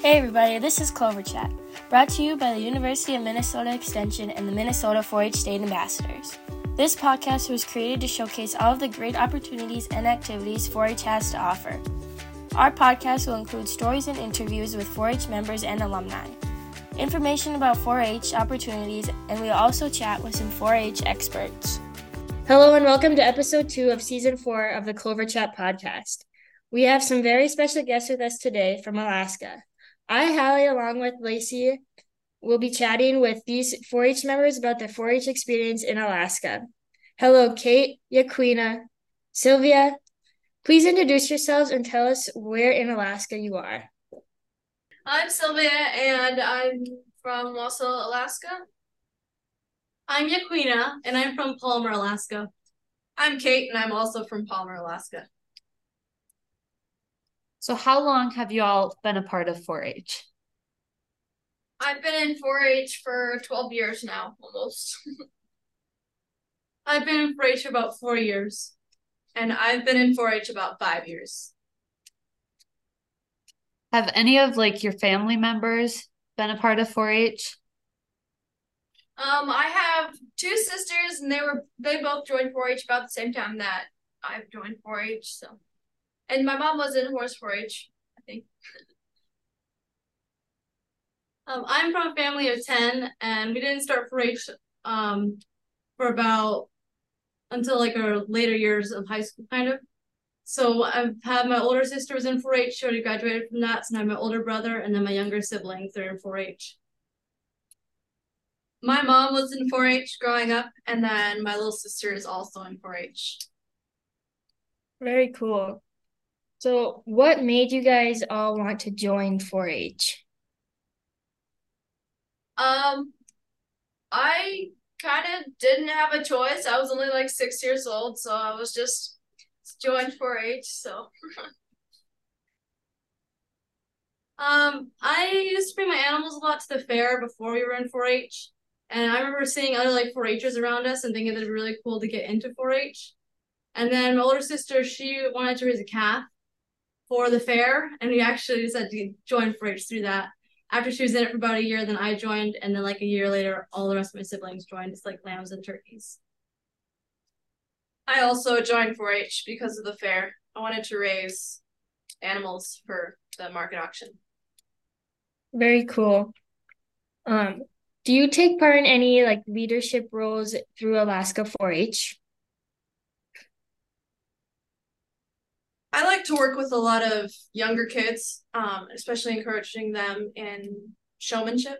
Hey everybody, this is Clover Chat, brought to you by the University of Minnesota Extension and the Minnesota 4 H State Ambassadors. This podcast was created to showcase all of the great opportunities and activities 4 H has to offer. Our podcast will include stories and interviews with 4 H members and alumni, information about 4 H opportunities, and we'll also chat with some 4 H experts. Hello, and welcome to episode two of season four of the Clover Chat podcast. We have some very special guests with us today from Alaska. I, Hallee, along with Lacey, will be chatting with these 4 H members about their 4 H experience in Alaska. Hello, Kate, Yaquina, Sylvia. Please introduce yourselves and tell us where in Alaska you are. I'm Sylvia, and I'm from Wasilla, Alaska. I'm Yaquina, and I'm from Palmer, Alaska. I'm Kate, and I'm also from Palmer, Alaska. So, how long have you all been a part of 4 H? I've been in 4 H for 12 years now, almost. I've been in 4 H for about four years. And I've been in 4 H about five years. Have any of like your family members been a part of 4 H? Um, I have two sisters, and they were they both joined 4-H about the same time that I've joined 4-H. So, and my mom was in horse 4-H, I think. um, I'm from a family of ten, and we didn't start 4-H um for about until like our later years of high school, kind of. So I've had my older sister was in 4-H. She already graduated from that. So now my older brother, and then my younger siblings are in 4-H my mom was in 4-H growing up, and then my little sister is also in 4-H. Very cool. So, what made you guys all want to join 4-H? Um, I kind of didn't have a choice. I was only like six years old, so I was just joined 4-H. So. um, I used to bring my animals a lot to the fair before we were in 4-H. And I remember seeing other like 4-Hers around us and thinking that it'd be really cool to get into 4-H. And then my older sister, she wanted to raise a calf for the fair, and we actually decided to join 4-H through that. After she was in it for about a year, then I joined, and then like a year later, all the rest of my siblings joined. It's like lambs and turkeys. I also joined 4-H because of the fair. I wanted to raise animals for the market auction. Very cool. Um, do you take part in any like leadership roles through Alaska 4-H? I like to work with a lot of younger kids, um, especially encouraging them in showmanship.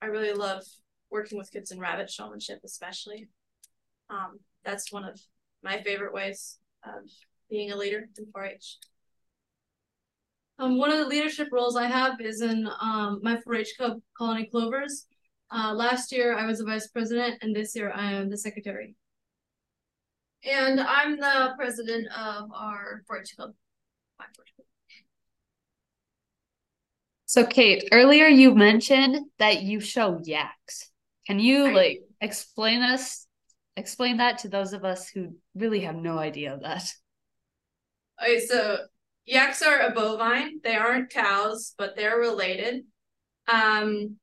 I really love working with kids in rabbit showmanship, especially. Um, that's one of my favorite ways of being a leader in 4-H. Um, one of the leadership roles I have is in um, my 4-H club, Colony Clovers. Uh, last year I was the vice president, and this year I am the secretary. And I'm the president of our 4-H club. So, Kate, earlier you mentioned that you show yaks. Can you I, like explain us explain that to those of us who really have no idea of that? Okay, so yaks are a bovine. They aren't cows, but they're related. Um,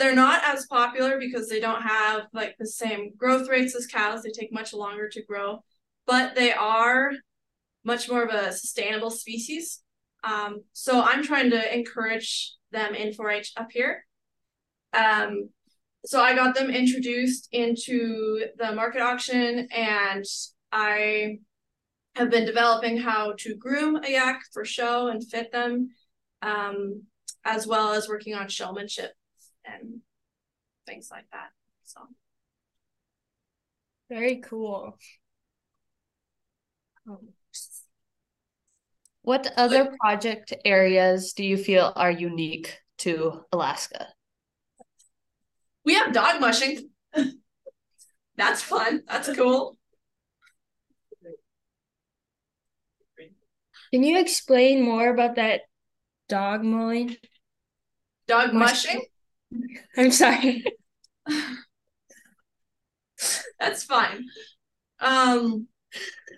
they're not as popular because they don't have like the same growth rates as cows. They take much longer to grow, but they are much more of a sustainable species. Um, so I'm trying to encourage them in 4-H up here. Um, so I got them introduced into the market auction, and I have been developing how to groom a yak for show and fit them, um, as well as working on showmanship and things like that. So very cool. Um, what other like, project areas do you feel are unique to Alaska? We have dog mushing. That's fun. That's cool. Can you explain more about that dog mulling? Dog mushing? I'm sorry. That's fine. Um,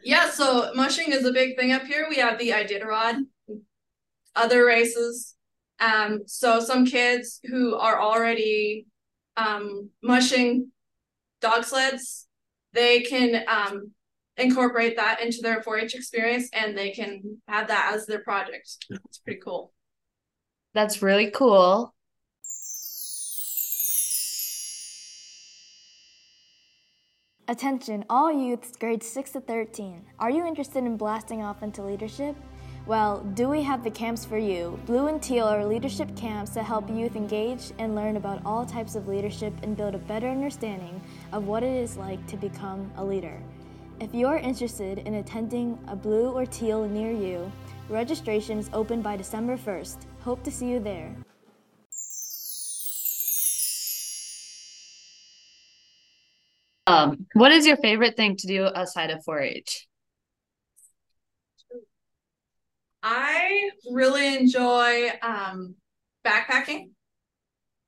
yeah, so mushing is a big thing up here. We have the Iditarod. other races. Um, so some kids who are already um, mushing dog sleds, they can um, incorporate that into their 4-H experience, and they can have that as their project. It's pretty cool. That's really cool. Attention, all youths grades 6 to 13. Are you interested in blasting off into leadership? Well, do we have the camps for you. Blue and Teal are leadership camps that help youth engage and learn about all types of leadership and build a better understanding of what it is like to become a leader. If you're interested in attending a Blue or Teal near you, registration is open by December 1st. Hope to see you there. Um, what is your favorite thing to do outside of 4-H? I really enjoy um, backpacking.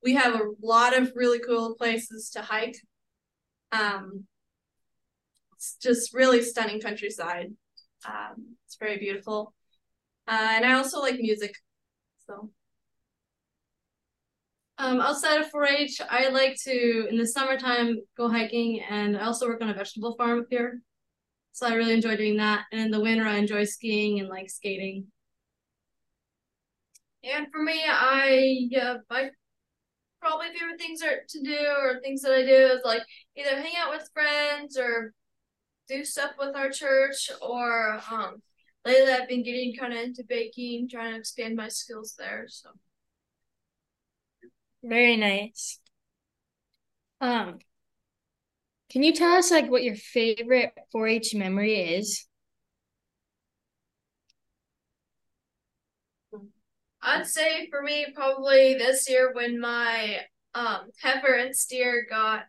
We have a lot of really cool places to hike. Um, it's just really stunning countryside. Um, it's very beautiful. Uh, and I also like music. So Um, outside of 4-H, I like to in the summertime go hiking, and I also work on a vegetable farm up here. So I really enjoy doing that. And in the winter, I enjoy skiing and like skating. And for me, I yeah, my probably favorite things are to do or things that I do is like either hang out with friends or do stuff with our church or um lately I've been getting kind of into baking, trying to expand my skills there. So Very nice. Um, can you tell us like what your favorite 4-H memory is? I'd say for me probably this year when my um heifer and steer got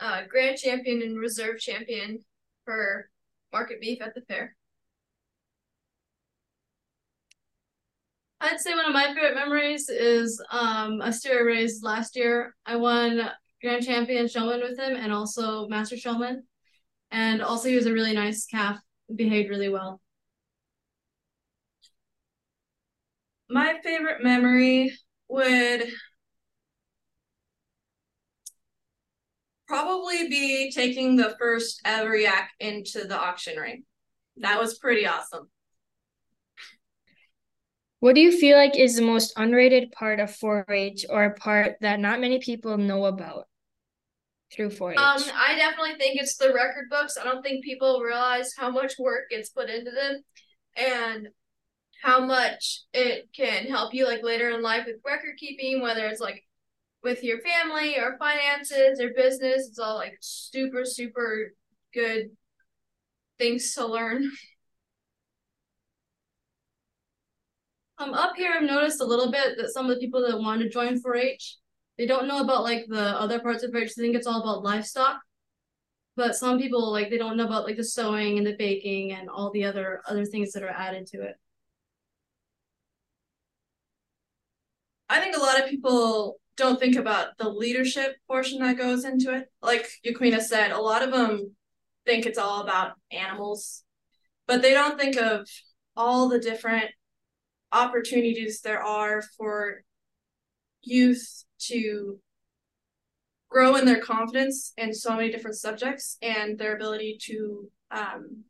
uh grand champion and reserve champion for market beef at the fair. I'd say one of my favorite memories is um, raised last year. I won Grand Champion Showman with him and also Master Showman. And also, he was a really nice calf, behaved really well. my favorite memory would probably be taking the first ever yak into the auction ring. That was pretty awesome. What do you feel like is the most underrated part of 4-H or a part that not many people know about through 4-H? Um, I definitely think it's the record books. I don't think people realize how much work gets put into them and how much it can help you like later in life with record keeping, whether it's like with your family or finances or business. It's all like super, super good things to learn. Um, up here, I've noticed a little bit that some of the people that want to join 4-H, they don't know about like the other parts of 4-H. They think it's all about livestock. But some people like they don't know about like the sewing and the baking and all the other other things that are added to it. I think a lot of people don't think about the leadership portion that goes into it. Like Yaquina said, a lot of them think it's all about animals, but they don't think of all the different opportunities there are for youth to grow in their confidence in so many different subjects and their ability to um,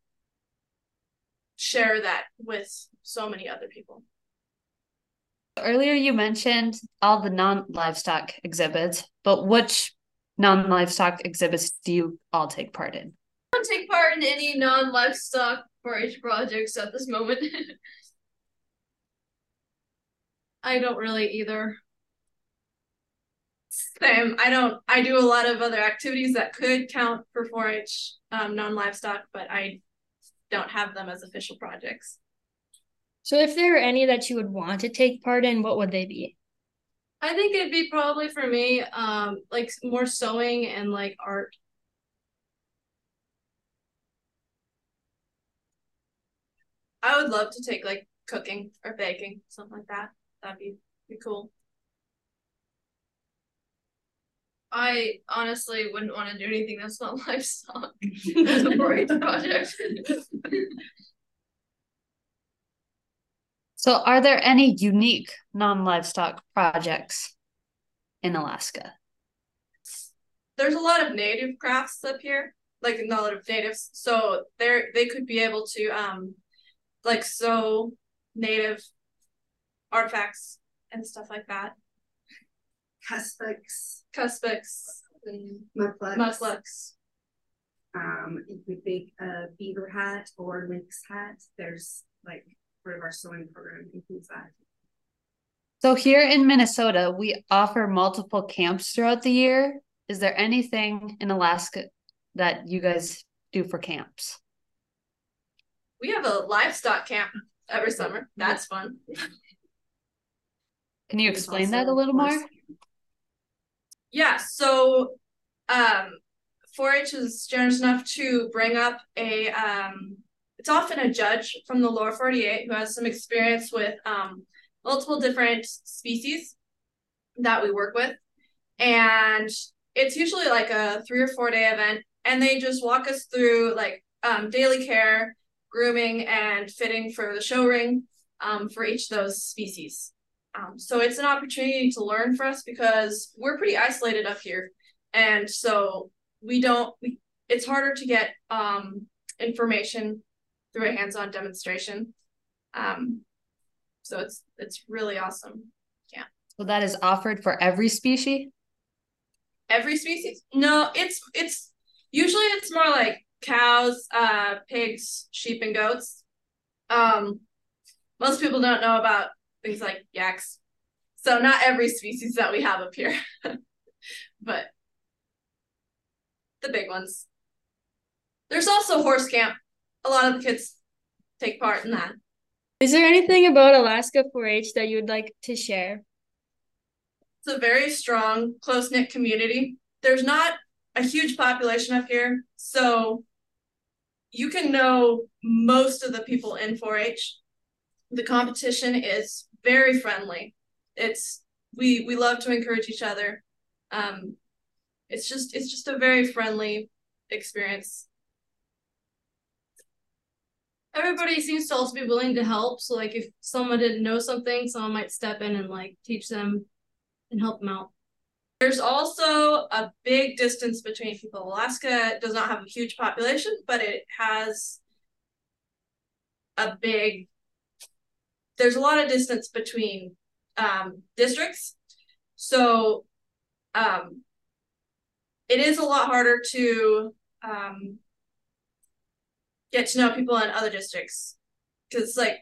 share that with so many other people. Earlier, you mentioned all the non livestock exhibits, but which non livestock exhibits do you all take part in? I don't take part in any non livestock 4 H projects at this moment. I don't really either. Same. I don't. I do a lot of other activities that could count for 4-H um, non-livestock, but I don't have them as official projects. So if there are any that you would want to take part in, what would they be? I think it'd be probably for me, um, like more sewing and like art. I would love to take like cooking or baking, something like that. That'd be be cool. I honestly wouldn't want to do anything that's not livestock as a 4 H project. So, are there any unique non livestock projects in Alaska? There's a lot of native crafts up here, like a lot of natives. So they're they could be able to um like sew native artifacts and stuff like that. Kuspuks, kuspuks and mukluks. mukluks. Um, if we think a beaver hat or lynx hat, there's like part of our sewing program includes that. So, here in Minnesota, we offer multiple camps throughout the year. Is there anything in Alaska that you guys do for camps? We have a livestock camp every summer. That's fun. Can you explain that a little more? Yeah, so um 4-H is generous enough to bring up a um it's often a judge from the lower 48 who has some experience with um multiple different species that we work with. And it's usually like a three or four day event and they just walk us through like um daily care, grooming and fitting for the show ring um for each of those species. Um, so it's an opportunity to learn for us because we're pretty isolated up here, and so we don't. We, it's harder to get um, information through a hands-on demonstration. Um, so it's it's really awesome. Yeah. So, that is offered for every species? Every species? No, it's it's usually it's more like cows, uh, pigs, sheep, and goats. Um, most people don't know about things like yaks. So not every species that we have up here, but the big ones. There's also horse camp. A lot of the kids take part in that. Is there anything about Alaska 4 H that you would like to share? It's a very strong, close knit community. There's not a huge population up here, so you can know most of the people in 4 H. The competition is very friendly. It's we we love to encourage each other. Um, it's just it's just a very friendly experience. Everybody seems to also be willing to help. So like if someone didn't know something, someone might step in and like teach them and help them out. There's also a big distance between people. Alaska does not have a huge population, but it has a big there's a lot of distance between um, districts. So um, it is a lot harder to um, get to know people in other districts. Because, like,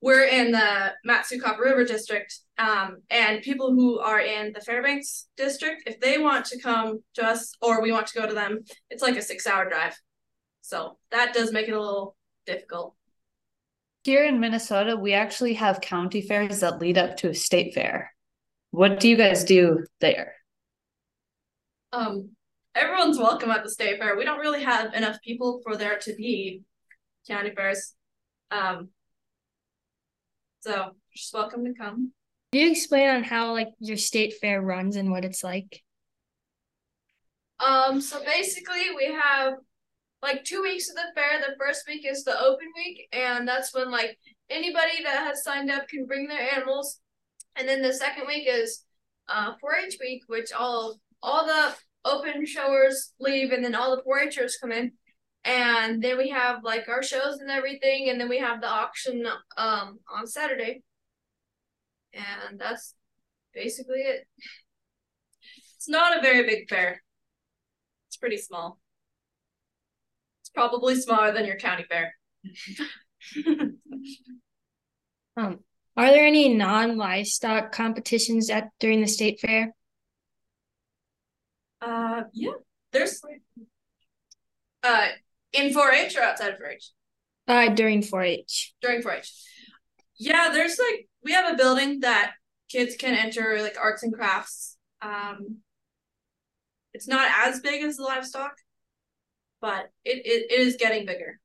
we're in the Mat-Su Copper River district, um, and people who are in the Fairbanks district, if they want to come to us or we want to go to them, it's like a six hour drive. So that does make it a little difficult. Here in Minnesota, we actually have county fairs that lead up to a state fair. What do you guys do there? Um, everyone's welcome at the state fair. We don't really have enough people for there to be county fairs. Um, so just welcome to come. Do you explain on how like your state fair runs and what it's like? Um, so basically we have like two weeks of the fair. The first week is the open week, and that's when like anybody that has signed up can bring their animals. And then the second week is uh 4-H week, which all all the open showers leave, and then all the 4-Hers come in. And then we have like our shows and everything, and then we have the auction um on Saturday. And that's basically it. It's not a very big fair. It's pretty small. Probably smaller than your county fair. Um, are there any non-livestock competitions at during the state fair? Uh, yeah. There's uh in 4-H or outside of 4-H Uh, during 4-H. during 4-H. Yeah, there's like we have a building that kids can enter like arts and crafts. Um, it's not as big as the livestock, but it, it, it is getting bigger.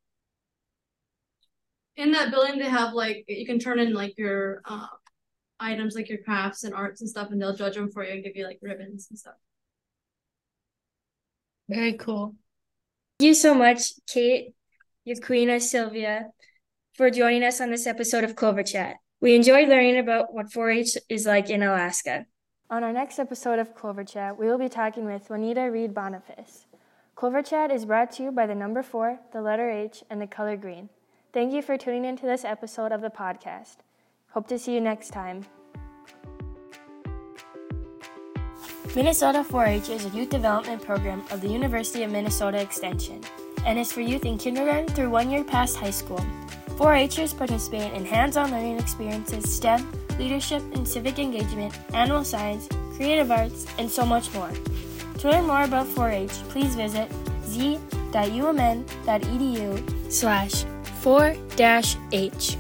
In that building, they have like you can turn in like your uh, items, like your crafts and arts and stuff, and they'll judge them for you and give you like ribbons and stuff. Very cool. Thank you so much, Kate, your Yaquina, Sylvia, for joining us on this episode of Clover Chat. We enjoyed learning about what 4 H is like in Alaska. On our next episode of Clover Chat, we will be talking with Juanita Reed Boniface. Clover Chat is brought to you by the number 4, the letter H, and the color green. Thank you for tuning into this episode of the podcast. Hope to see you next time. Minnesota 4 H is a youth development program of the University of Minnesota Extension and is for youth in kindergarten through one year past high school. 4 Hers participate in hands on learning experiences, STEM, leadership and civic engagement, animal science, creative arts, and so much more. To learn more about 4 H, please visit z.umn.edu slash 4 H.